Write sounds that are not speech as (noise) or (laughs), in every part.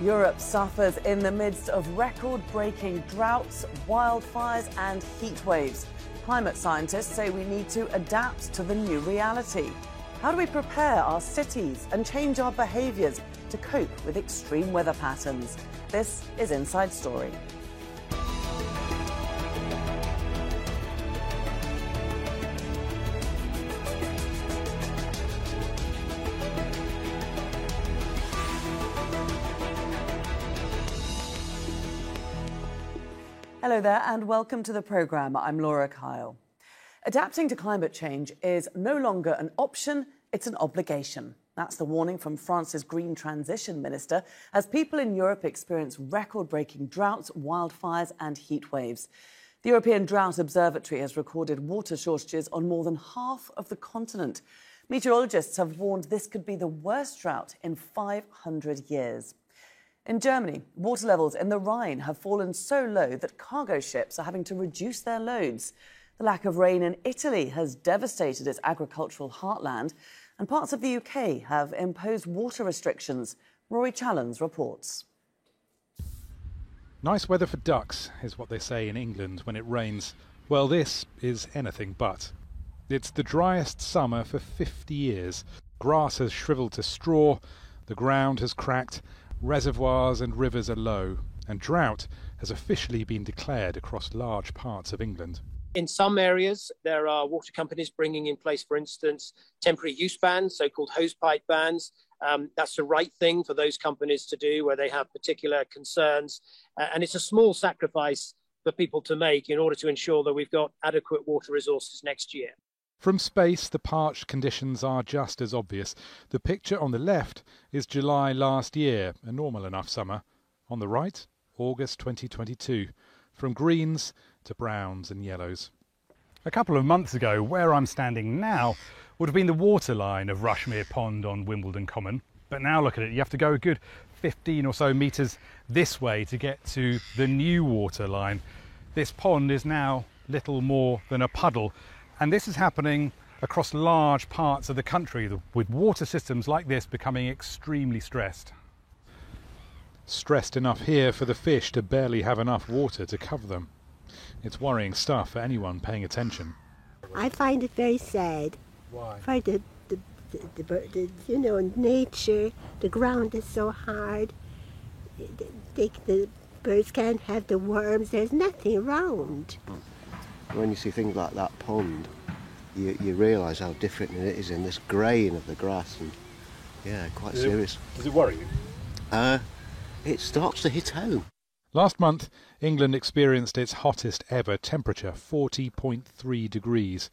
Europe suffers in the midst of record breaking droughts, wildfires, and heat waves. Climate scientists say we need to adapt to the new reality. How do we prepare our cities and change our behaviours to cope with extreme weather patterns? This is Inside Story. Hello there, and welcome to the programme. I'm Laura Kyle. Adapting to climate change is no longer an option, it's an obligation. That's the warning from France's Green Transition Minister as people in Europe experience record breaking droughts, wildfires, and heat waves. The European Drought Observatory has recorded water shortages on more than half of the continent. Meteorologists have warned this could be the worst drought in 500 years. In Germany, water levels in the Rhine have fallen so low that cargo ships are having to reduce their loads. The lack of rain in Italy has devastated its agricultural heartland, and parts of the UK have imposed water restrictions. Rory Challands reports. Nice weather for ducks is what they say in England when it rains. Well, this is anything but. It's the driest summer for 50 years. Grass has shriveled to straw, the ground has cracked, reservoirs and rivers are low, and drought has officially been declared across large parts of England. In some areas, there are water companies bringing in place, for instance, temporary use bans, so called hosepipe bans. Um, that's the right thing for those companies to do where they have particular concerns. Uh, and it's a small sacrifice for people to make in order to ensure that we've got adequate water resources next year. From space, the parched conditions are just as obvious. The picture on the left is July last year, a normal enough summer. On the right, August 2022. From greens to browns and yellows. A couple of months ago, where I'm standing now would have been the waterline of Rushmere Pond on Wimbledon Common. But now look at it, you have to go a good 15 or so metres this way to get to the new waterline. This pond is now little more than a puddle and this is happening across large parts of the country with water systems like this becoming extremely stressed. Stressed enough here for the fish to barely have enough water to cover them. It's worrying stuff for anyone paying attention. I find it very sad. Why? For the, the, the, the, the you know, nature, the ground is so hard. They, the birds can't have the worms. There's nothing around. When you see things like that pond, you, you realise how different it is in this greying of the grass and yeah, quite does serious. It, does it worry you? Uh, it starts to hit home. Last month, England experienced its hottest ever temperature, 40.3 degrees.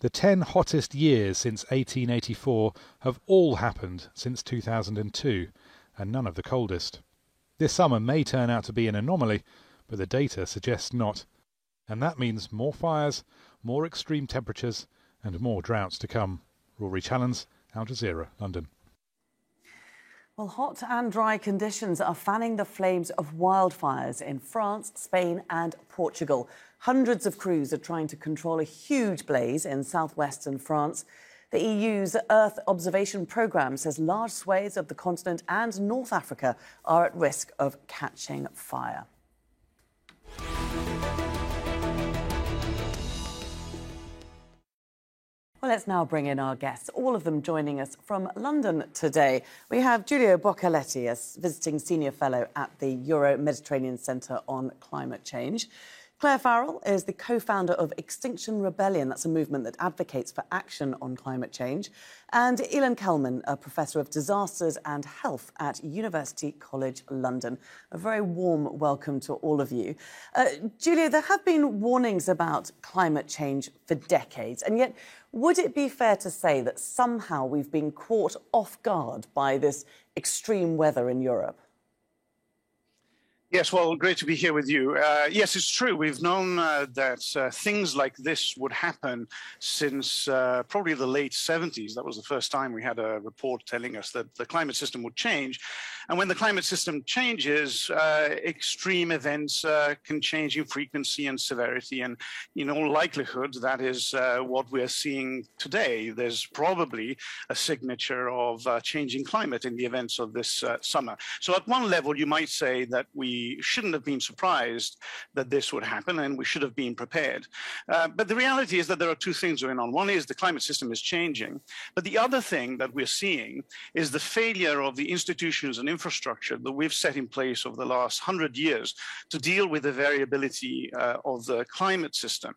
The 10 hottest years since 1884 have all happened since 2002, and none of the coldest. This summer may turn out to be an anomaly, but the data suggests not and that means more fires, more extreme temperatures, and more droughts to come. Rory Challands, Al Jazeera, London. Well, hot and dry conditions are fanning the flames of wildfires in France, Spain, and Portugal. Hundreds of crews are trying to control a huge blaze in southwestern France. The EU's Earth Observation Programme says large swathes of the continent and North Africa are at risk of catching fire. Well, let's now bring in our guests, all of them joining us from London today. We have Giulio Boccaletti, a visiting senior fellow at the Euro Mediterranean Centre on Climate Change. Clare Farrell is the co founder of Extinction Rebellion. That's a movement that advocates for action on climate change. And Ilan Kelman, a professor of disasters and health at University College London. A very warm welcome to all of you. Uh, Giulio, there have been warnings about climate change for decades, and yet would it be fair to say that somehow we've been caught off guard by this extreme weather in Europe? Yes, well, great to be here with you. Uh, yes, it's true. We've known uh, that uh, things like this would happen since uh, probably the late 70s. That was the first time we had a report telling us that the climate system would change. And when the climate system changes, uh, extreme events uh, can change in frequency and severity. And in all likelihood, that is what we're seeing today. There's probably a signature of changing climate in the events of this summer. So, at one level, you might say that we shouldn't have been surprised that this would happen and we should have been prepared. Uh, but the reality is that there are two things going on. One is the climate system is changing, but the other thing that we're seeing is the failure of the institutions and infrastructure that we've set in place over the last hundred years to deal with the variability uh, of the climate system.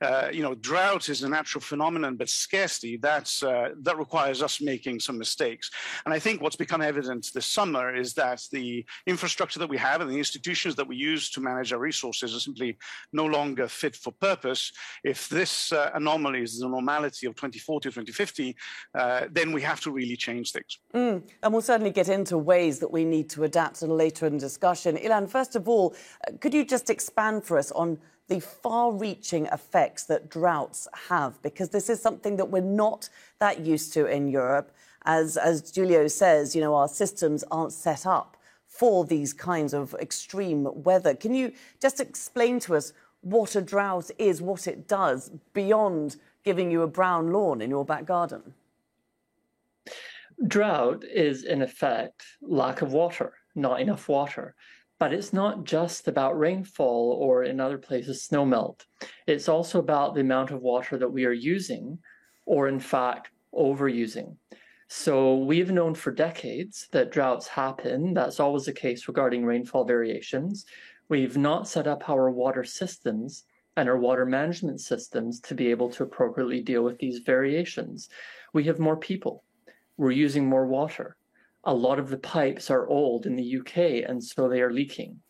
Uh, you know, drought is a natural phenomenon, but scarcity, that's, uh, that requires us making some mistakes. And I think what's become evident this summer is that the infrastructure that we have and the institutions that we use to manage our resources are simply no longer fit for purpose. If this uh, anomaly is the normality of 2040 or 2050, uh, then we have to really change things. Mm. And we'll certainly get into ways that we need to adapt later in discussion. Ilan, first of all, uh, could you just expand for us on the far reaching effects that droughts have? Because this is something that we're not that used to in Europe. As, as Giulio says, you know, our systems aren't set up for these kinds of extreme weather. Can you just explain to us what a drought is, what it does, beyond giving you a brown lawn in your back garden? Drought is, in effect, lack of water, not enough water. But it's not just about rainfall or, in other places, snowmelt. It's also about the amount of water that we are using, or in fact, overusing. So we've known for decades that droughts happen. That's always the case regarding rainfall variations. We've not set up our water systems and our water management systems to be able to appropriately deal with these variations. We have more people. We're using more water. A lot of the pipes are old in the UK, and so they are leaking.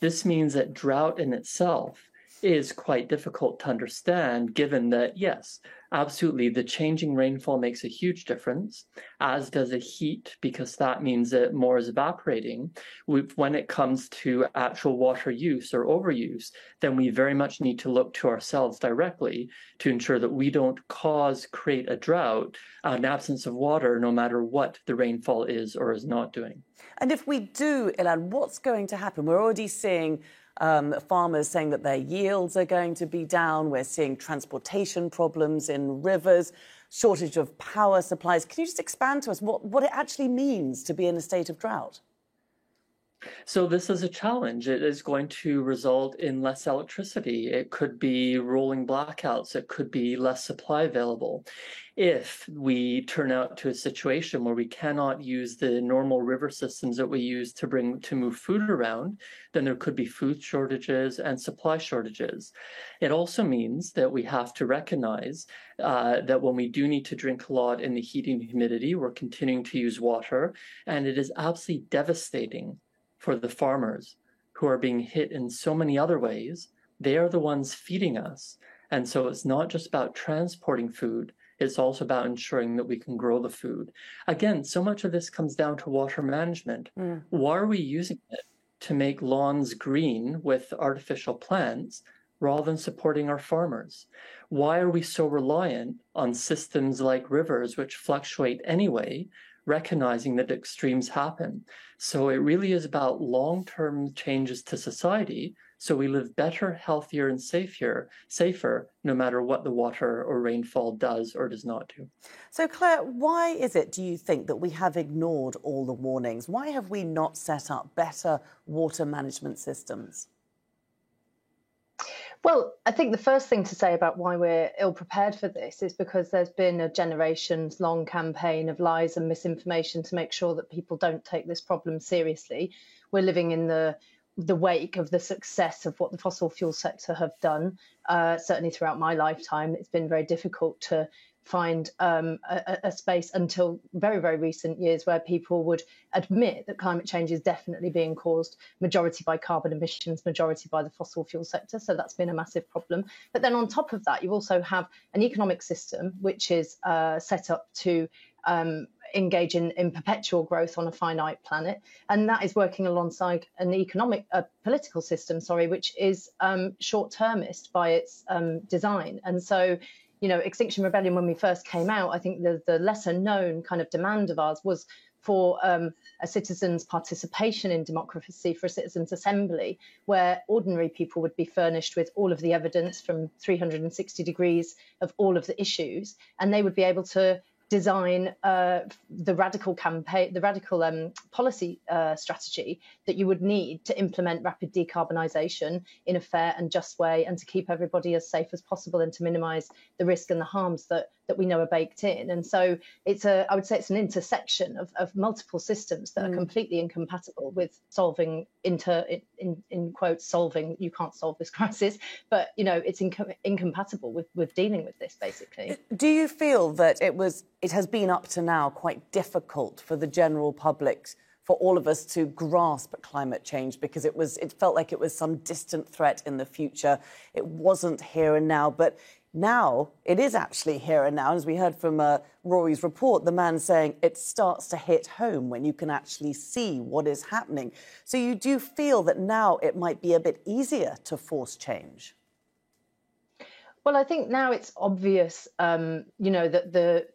This means that drought in itself is quite difficult to understand, given that, yes, absolutely, the changing rainfall makes a huge difference, as does the heat, because that means that more is evaporating. When it comes to actual water use or overuse, then we very much need to look to ourselves directly to ensure that we don't cause, create a drought, an absence of water, no matter what the rainfall is or is not doing. And if we do, Ilan, what's going to happen? We're already seeing um, farmers saying that their yields are going to be down. We're seeing transportation problems in rivers, shortage of power supplies. Can you just expand to us what, what it actually means to be in a state of drought? So this is a challenge. It is going to result in less electricity. It could be rolling blackouts. It could be less supply available. If we turn out to a situation where we cannot use the normal river systems that we use to bring to move food around, then there could be food shortages and supply shortages. It also means that we have to recognize uh, that when we do need to drink a lot in the heating and humidity, we're continuing to use water, and it is absolutely devastating for the farmers who are being hit in so many other ways. They are the ones feeding us. And so it's not just about transporting food, it's also about ensuring that we can grow the food. Again, so much of this comes down to water management. Mm. Why are we using it to make lawns green with artificial plants rather than supporting our farmers? Why are we so reliant on systems like rivers, which fluctuate anyway, recognizing that extremes happen. So it really is about long term changes to society so we live better, healthier, and safer, safer no matter what the water or rainfall does or does not do. So, Clare, why is it, do you think, that we have ignored all the warnings? Why have we not set up better water management systems? Well, I think the first thing to say about why we're ill prepared for this is because there's been a generations long campaign of lies and misinformation to make sure that people don't take this problem seriously. We're living in the the wake of the success of what the fossil fuel sector have done. Uh, certainly throughout my lifetime, it's been very difficult to find um, a, a, space until very, very recent years where people would admit that climate change is definitely being caused majority by carbon emissions, majority by the fossil fuel sector. So that's been a massive problem. But then on top of that, you also have an economic system which is uh, set up to um, engage in, in perpetual growth on a finite planet, and that is working alongside an economic, uh, political system, sorry, which is um, short-termist by its um, design. And so, you know, Extinction Rebellion, when we first came out, I think the the lesser known kind of demand of ours was for um, a citizen's participation in democracy, for a citizens' assembly, where ordinary people would be furnished with all of the evidence from 360 degrees of all of the issues, and they would be able to design uh, the radical campaign, the radical um, policy uh, strategy that you would need to implement rapid decarbonisation in a fair and just way, and to keep everybody as safe as possible, and to minimise the risk and the harms that that we know are baked in. And so it's a, I would say, it's an intersection of, of multiple systems that mm. are completely incompatible with solving inter in, in quotes solving. You can't solve this (laughs) crisis, but you know it's inco- incompatible with with dealing with this basically. Do you feel that it was it has been up to now quite difficult for the general public for all of us to grasp climate change because it was it felt like it was some distant threat in the future it wasn't here and now but now it is actually here and now as we heard from uh, rory's report the man saying it starts to hit home when you can actually see what is happening. So you do feel that now it might be a bit easier to force change? Well, I think now it's obvious, um, you know, that the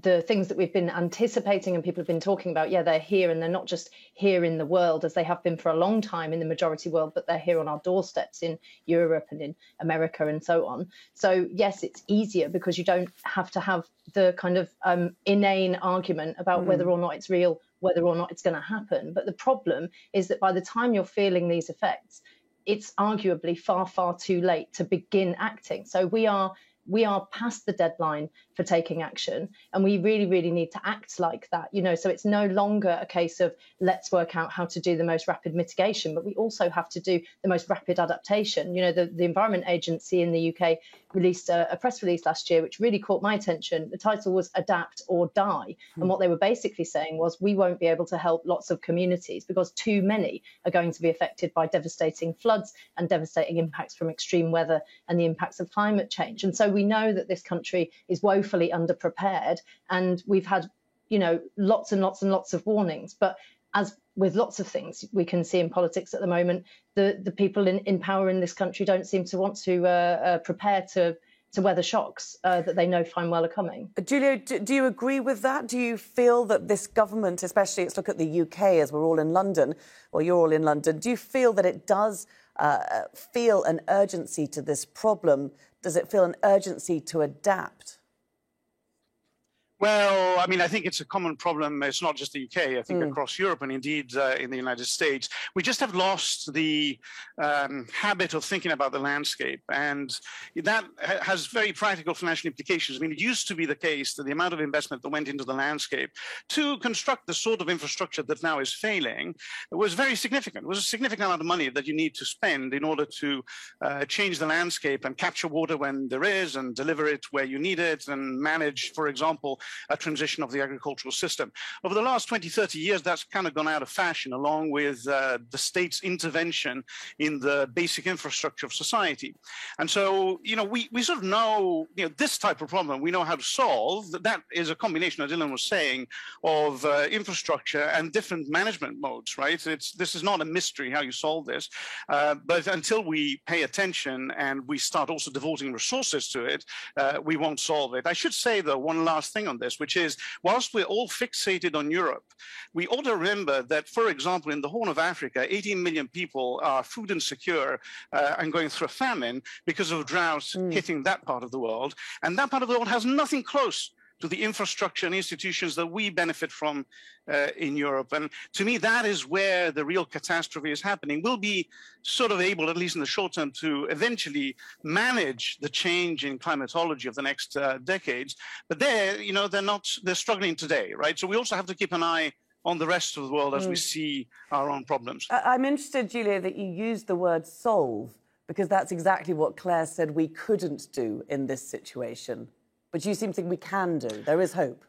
the things that we've been anticipating and people have been talking about, yeah, they're here and they're not just here in the world as they have been for a long time in the majority world, but they're here on our doorsteps in Europe and in America and so on. So, yes, it's easier because you don't have to have the kind of um, inane argument about mm. whether or not it's real, whether or not it's going to happen. But the problem is that by the time you're feeling these effects, it's arguably far, far too late to begin acting. So, we are we are past the deadline for taking action and we really really need to act like that you know? So it's no longer a case of let's work out how to do the most rapid mitigation but we also have to do the most rapid adaptation. You know the, the environment agency in the uk released a, a press release last year which really caught my attention. The title was adapt or die. And hmm. what they were basically saying was we won't be able to help lots of communities because too many are going to be affected by devastating floods and devastating impacts from extreme weather and the impacts of climate change. And so we know that this country is woefully underprepared, and we've had, you know, lots and lots and lots of warnings. But as with lots of things we can see in politics at the moment, the the people in, in power in this country don't seem to want to uh, uh, prepare to to weather shocks uh, that they know fine well are coming. Giulio, do, do, you agree with that? Do you feel that this government, especially let's look at the UK as we're all in London, or you're all in London, do you feel that it does uh, feel an urgency to this problem? Does it feel an urgency to adapt? Well, I mean, I think it's a common problem. It's not just the UK. I think mm. across Europe and indeed uh, in the United States, we just have lost the um, habit of thinking about the landscape, and that has very practical financial implications. I mean, it used to be the case that the amount of investment that went into the landscape to construct the sort of infrastructure that now is failing was very significant. It was a significant amount of money that you need to spend in order to uh, change the landscape and capture water when there is, and deliver it where you need it, and manage, for example a transition of the agricultural system. Over the last 20, 30 years, that's kind of gone out of fashion, along with uh, the state's intervention in the basic infrastructure of society. And so, you know, we, we sort of know, you know, this type of problem we know how to solve. That is a combination, as Ilan was saying, of uh, infrastructure and different management modes, right? It's, this is not a mystery how you solve this. Uh, but until we pay attention and we start also devoting resources to it, uh, we won't solve it. I should say, though, one last thing on this, which is whilst we're all fixated on Europe, we ought to remember that, for example, in the Horn of Africa, 18 million people are food insecure uh, and going through a famine because of droughts mm. hitting that part of the world. And that part of the world has nothing close to the infrastructure and institutions that we benefit from uh, in Europe. And to me, that is where the real catastrophe is happening. We'll be sort of able, at least in the short term, to eventually manage the change in climatology of the next uh, decades. But they're, you know, they're not, they're struggling today, right? So we also have to keep an eye on the rest of the world as mm. we see our own problems. I'm interested, Giulio, that you used the word solve because that's exactly what Clare said we couldn't do in this situation. But you seem to think we can do. There is hope.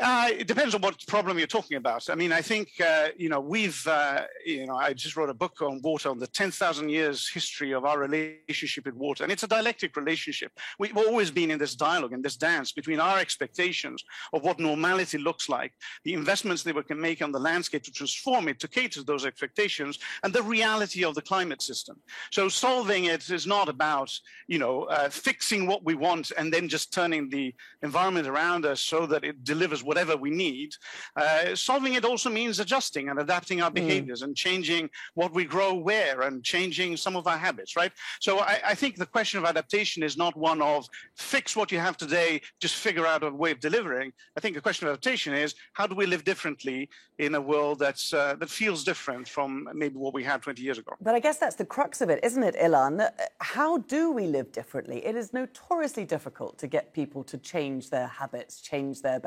Uh, it depends on what problem you're talking about. I mean, I think, uh, you know, we've, uh, you know, I just wrote a book on water, on the 10,000 years history of our relationship with water. And it's a dialectic relationship. We've always been in this dialogue and this dance between our expectations of what normality looks like, the investments that we can make on the landscape to transform it, to cater to those expectations, and the reality of the climate system. So solving it is not about, you know, uh, fixing what we want and then just turning the environment around us so that it delivers whatever we need. Uh, solving it also means adjusting and adapting our hmm. behaviors mm. and changing what we grow where and changing some of our habits, right? So I, I, think the question of adaptation is not one of fix what you have today, just figure out a way of delivering. I think the question of adaptation is how do we live differently in a world that's uh, that feels different from maybe what we had 20 years ago? But I guess that's the crux of it, isn't it, Ilan? How do we live differently? It is notoriously difficult to get people to change their habits, change their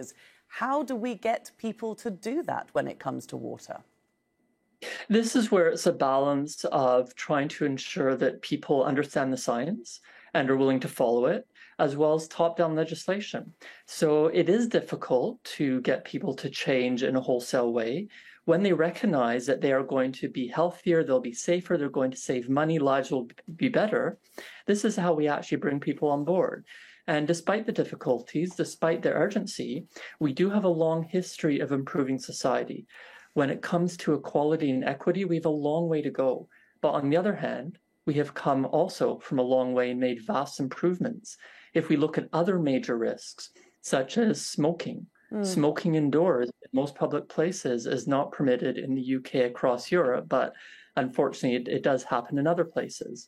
behaviors how do we get people to do that when it comes to water? This is where it's a balance of trying to ensure that people understand the science and are willing to follow it, as well as top down legislation. So it is difficult to get people to change in a wholesale way. When they recognize that they are going to be healthier, they'll be safer, they're going to save money, lives will be better, this is how we actually bring people on board. And despite the difficulties, despite the urgency, we do have a long history of improving society. When it comes to equality and equity, we have a long way to go. But on the other hand, we have come also from a long way and made vast improvements. If we look at other major risks, such as smoking, mm. smoking indoors in most public places is not permitted in the UK across Europe, but unfortunately, it, it does happen in other places.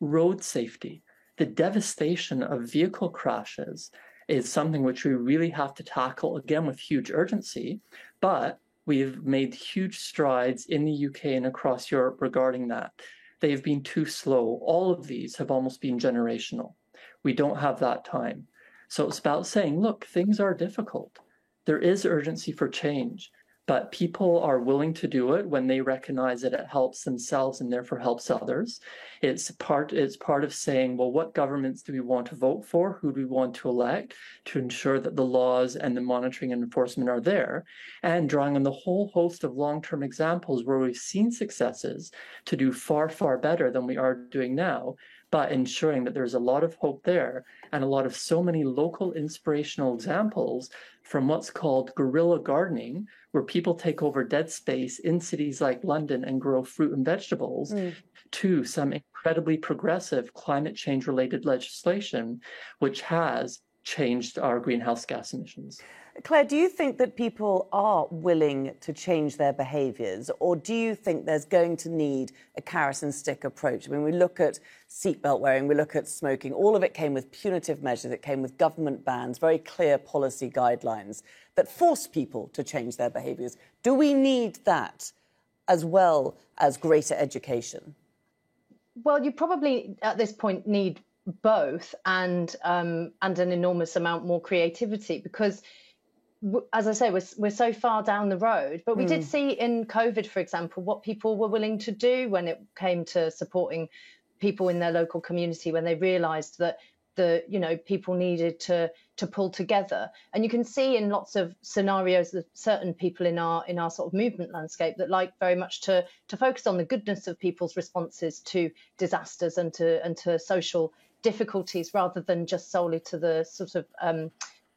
Road safety, the devastation of vehicle crashes is something which we really have to tackle again with huge urgency. But we've made huge strides in the UK and across Europe regarding that. They've been too slow. All of these have almost been generational. We don't have that time. So it's about saying, look, things are difficult. There is urgency for change but people are willing to do it when they recognize that it helps themselves and therefore helps others. It's part it's part of saying, well, what governments do we want to vote for? Who do we want to elect to ensure that the laws and the monitoring and enforcement are there? And drawing on the whole host of long-term examples where we've seen successes to do far, far better than we are doing now but ensuring that there's a lot of hope there and a lot of so many local inspirational examples from what's called guerrilla gardening, where people take over dead space in cities like London and grow fruit and vegetables, mm. to some incredibly progressive climate change related legislation, which has changed our greenhouse gas emissions. Clare, do you think that people are willing to change their behaviours, or do you think there's going to need a carrot and stick approach? I mean, we look at seatbelt wearing, we look at smoking, all of it came with punitive measures, it came with government bans, very clear policy guidelines that forced people to change their behaviours. Do we need that as well as greater education? Well, you probably at this point need both and um, and an enormous amount more creativity because as I say, we're, we're so far down the road. But we mm. did hmm. see in COVID, for example, what people were willing to do when it came to supporting people in their local community when they realised that the you know people needed to to pull together. And you can see in lots of scenarios that certain people in our in our sort of movement landscape that like very much to to focus on the goodness of people's responses to disasters and to and to social difficulties rather than just solely to the sort of um,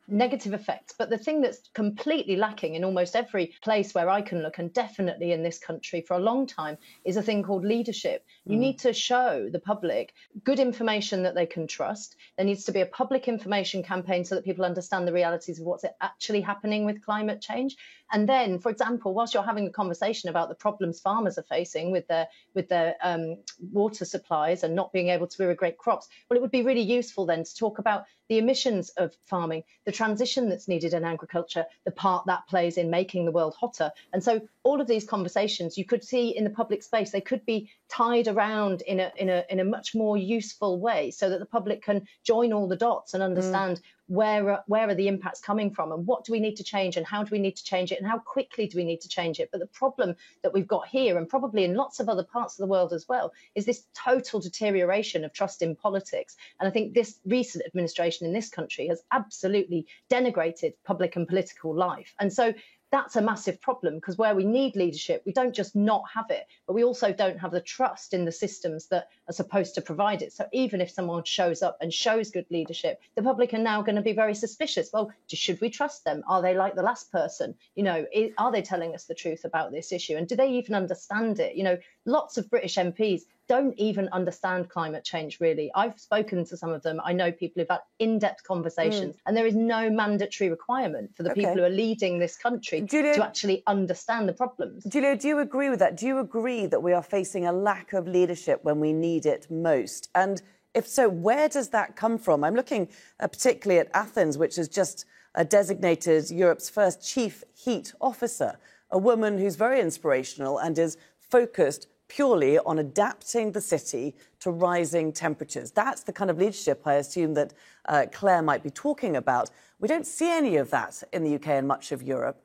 negative effects. But the thing that's completely lacking in almost every place where I can look, and definitely in this country for a long time, is a thing called leadership. You mm. need to show the public good information that they can trust. There needs to be a public information campaign so that people understand the realities of what's actually happening with climate change. And then, for example, whilst you're having a conversation about the problems farmers are facing with their with their um, water supplies and not being able to irrigate crops, well, it would be really useful then to talk about the emissions of farming, the transition that's needed in agriculture, the part that plays in making the world hotter. And so all of these conversations you could see in the public space, they could be tied around in a in a in a much more useful way so that the public can join all the dots and understand mm. where where are the impacts coming from and what do we need to change and how do we need to change it and how quickly do we need to change it. But the problem that we've got here and probably in lots of other parts of the world as well is this total deterioration of trust in politics. And i think this recent administration in this country has absolutely denigrated public and political life. And so that's a massive problem because where we need leadership, we don't just not have it, but we also don't have the trust in the systems that are supposed to provide it. So even if someone shows up and shows good leadership, the public are now going to be very suspicious. Well, should we trust them? Are they like the last person? You know, are they telling us the truth about this issue? And do they even understand it? You know, lots of British MPs don't even understand climate change really. I've spoken to some of them. I know people who've had in depth conversations, mm. and there is no mandatory requirement for the okay. people who are leading this country Giulio, to actually understand the problems. Giulio, do you agree with that? Do you agree that we are facing a lack of leadership when we need it most? And if so, where does that come from? I'm looking uh, particularly at Athens, which has just uh, designated Europe's first chief heat officer, a woman who's very inspirational and is focused purely on adapting the city to rising temperatures. That's the kind of leadership I assume that uh, Clare might be talking about. We don't see any of that in the UK and much of Europe.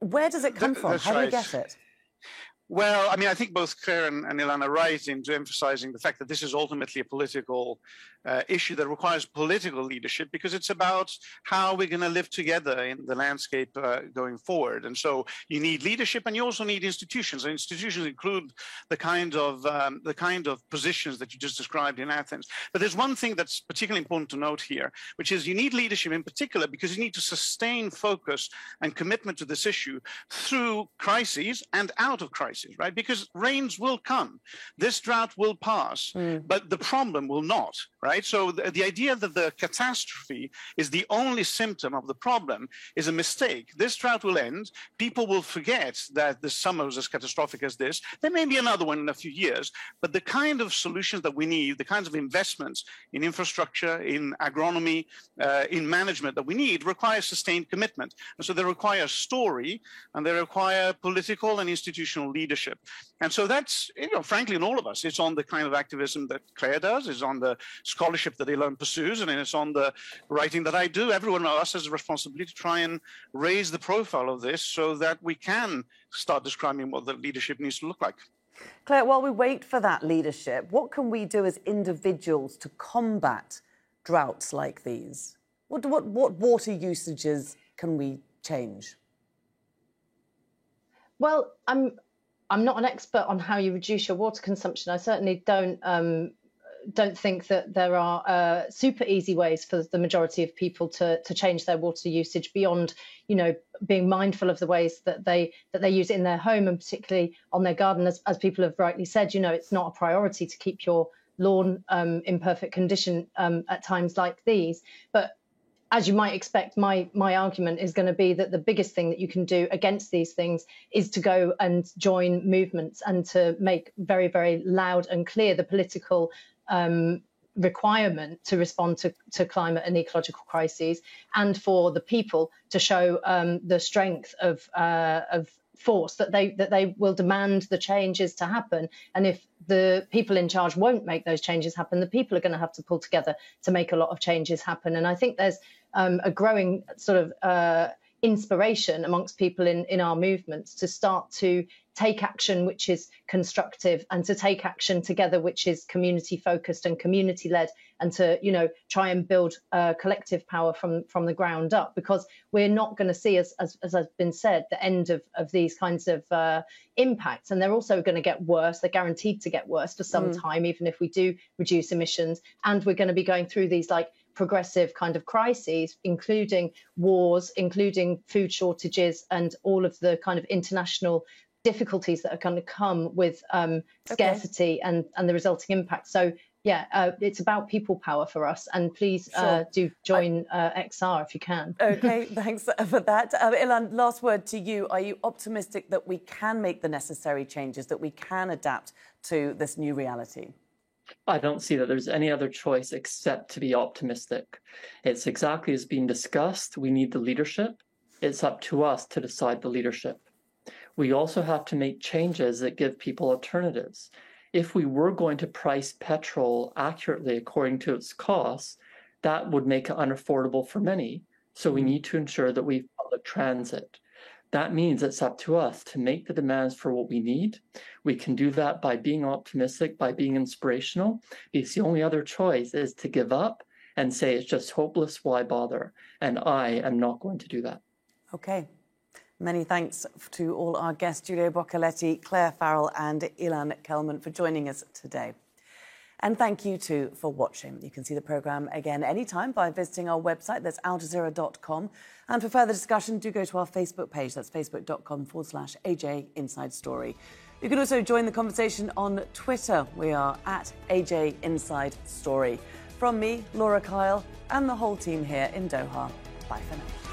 Where does it come from? How do you get it? Well, I mean, I think both Clare and, and Ilana are right into emphasizing the fact that this is ultimately a political uh, issue that requires political leadership because it's about how we're going to live together in the landscape uh, going forward. And so you need leadership, and you also need institutions. And institutions include the kind of um, the kind of positions that you just described in Athens. But there's one thing that's particularly important to note here, which is you need leadership in particular because you need to sustain focus and commitment to this issue through crises and out of crises right? Because rains will come, this drought will pass, mm. but the problem will not, right? So the, the idea that the catastrophe is the only symptom of the problem is a mistake. This drought will end. People will forget that the summer was as catastrophic as this. There may be another one in a few years, but the kind of solutions that we need, the kinds of investments in infrastructure, in agronomy, uh, in management that we need require sustained commitment. And so they require story and they require political and institutional leadership. And so that's, you know, frankly, in all of us, it's on the kind of activism that Clare does, it's on the scholarship that Ilan pursues, and it's on the writing that I do. Everyone of us has a responsibility to try and raise the profile of this so that we can start describing what the leadership needs to look like. Clare, while we wait for that leadership, what can we do as individuals to combat droughts like these? What, what, what water usages can we change? Well, I'm I'm not an expert on how you reduce your water consumption. I certainly don't um, don't think that there are uh, super easy ways for the majority of people to to change their water usage beyond you know being mindful of the ways that they that they use it in their home and particularly on their garden. As, as people have rightly said you know it's not a priority to keep your lawn um, in perfect condition um, at times like these. But as you might expect, my my argument is going to be that the biggest thing that you can do against these things is to go and join movements and to make very very loud and clear the political um, requirement to respond to, to climate and ecological crises, and for the people to show um, the strength of uh, of force that they that they will demand the changes to happen. And if the people in charge won't make those changes happen the people are going to have to pull together to make a lot of changes happen. And i think there's um, a growing sort of uh, inspiration amongst people in, in our movements to start to take action which is constructive and to take action together which is community focused and community led and to you know try and build uh, collective power from from the ground up because we're not going to see as, as, as has been said the end of of these kinds of uh, impacts and they're also going to get worse they're guaranteed to get worse for some mm. time even if we do reduce emissions and we're going to be going through these like progressive kind of crises, including wars, including food shortages, and all of the kind of international difficulties that are going to come with um, scarcity okay. and, and the resulting impact. So yeah, uh, it's about people power for us. And please uh, sure. uh, do join uh, XR if you can. Okay, (laughs) thanks for that. Uh, Ilan, last word to you. Are you optimistic that we can make the necessary changes, that we can adapt to this new reality? I don't see that there's any other choice except to be optimistic. It's exactly as being discussed. We need the leadership. It's up to us to decide the leadership we also have to make changes that give people alternatives. If we were going to price petrol accurately according to its costs, that would make it unaffordable for many. So we mm-hmm. need to ensure that we have public transit. That means it's up to us to make the demands for what we need. We can do that by being optimistic, by being inspirational, because the only other choice is to give up and say it's just hopeless, why bother? And I am not going to do that. Okay. Many thanks to all our guests, Giulio Boccaletti, Clare Farrell, and Ilan Kelman, for joining us today. And thank you too for watching. You can see the programme again anytime by visiting our website, that's aljazeera.com. And for further discussion, do go to our Facebook page, that's facebook.com forward slash AJ Inside Story. You can also join the conversation on Twitter. We are at AJ Inside Story. From me, Laura Kyle, and the whole team here in Doha. Bye for now.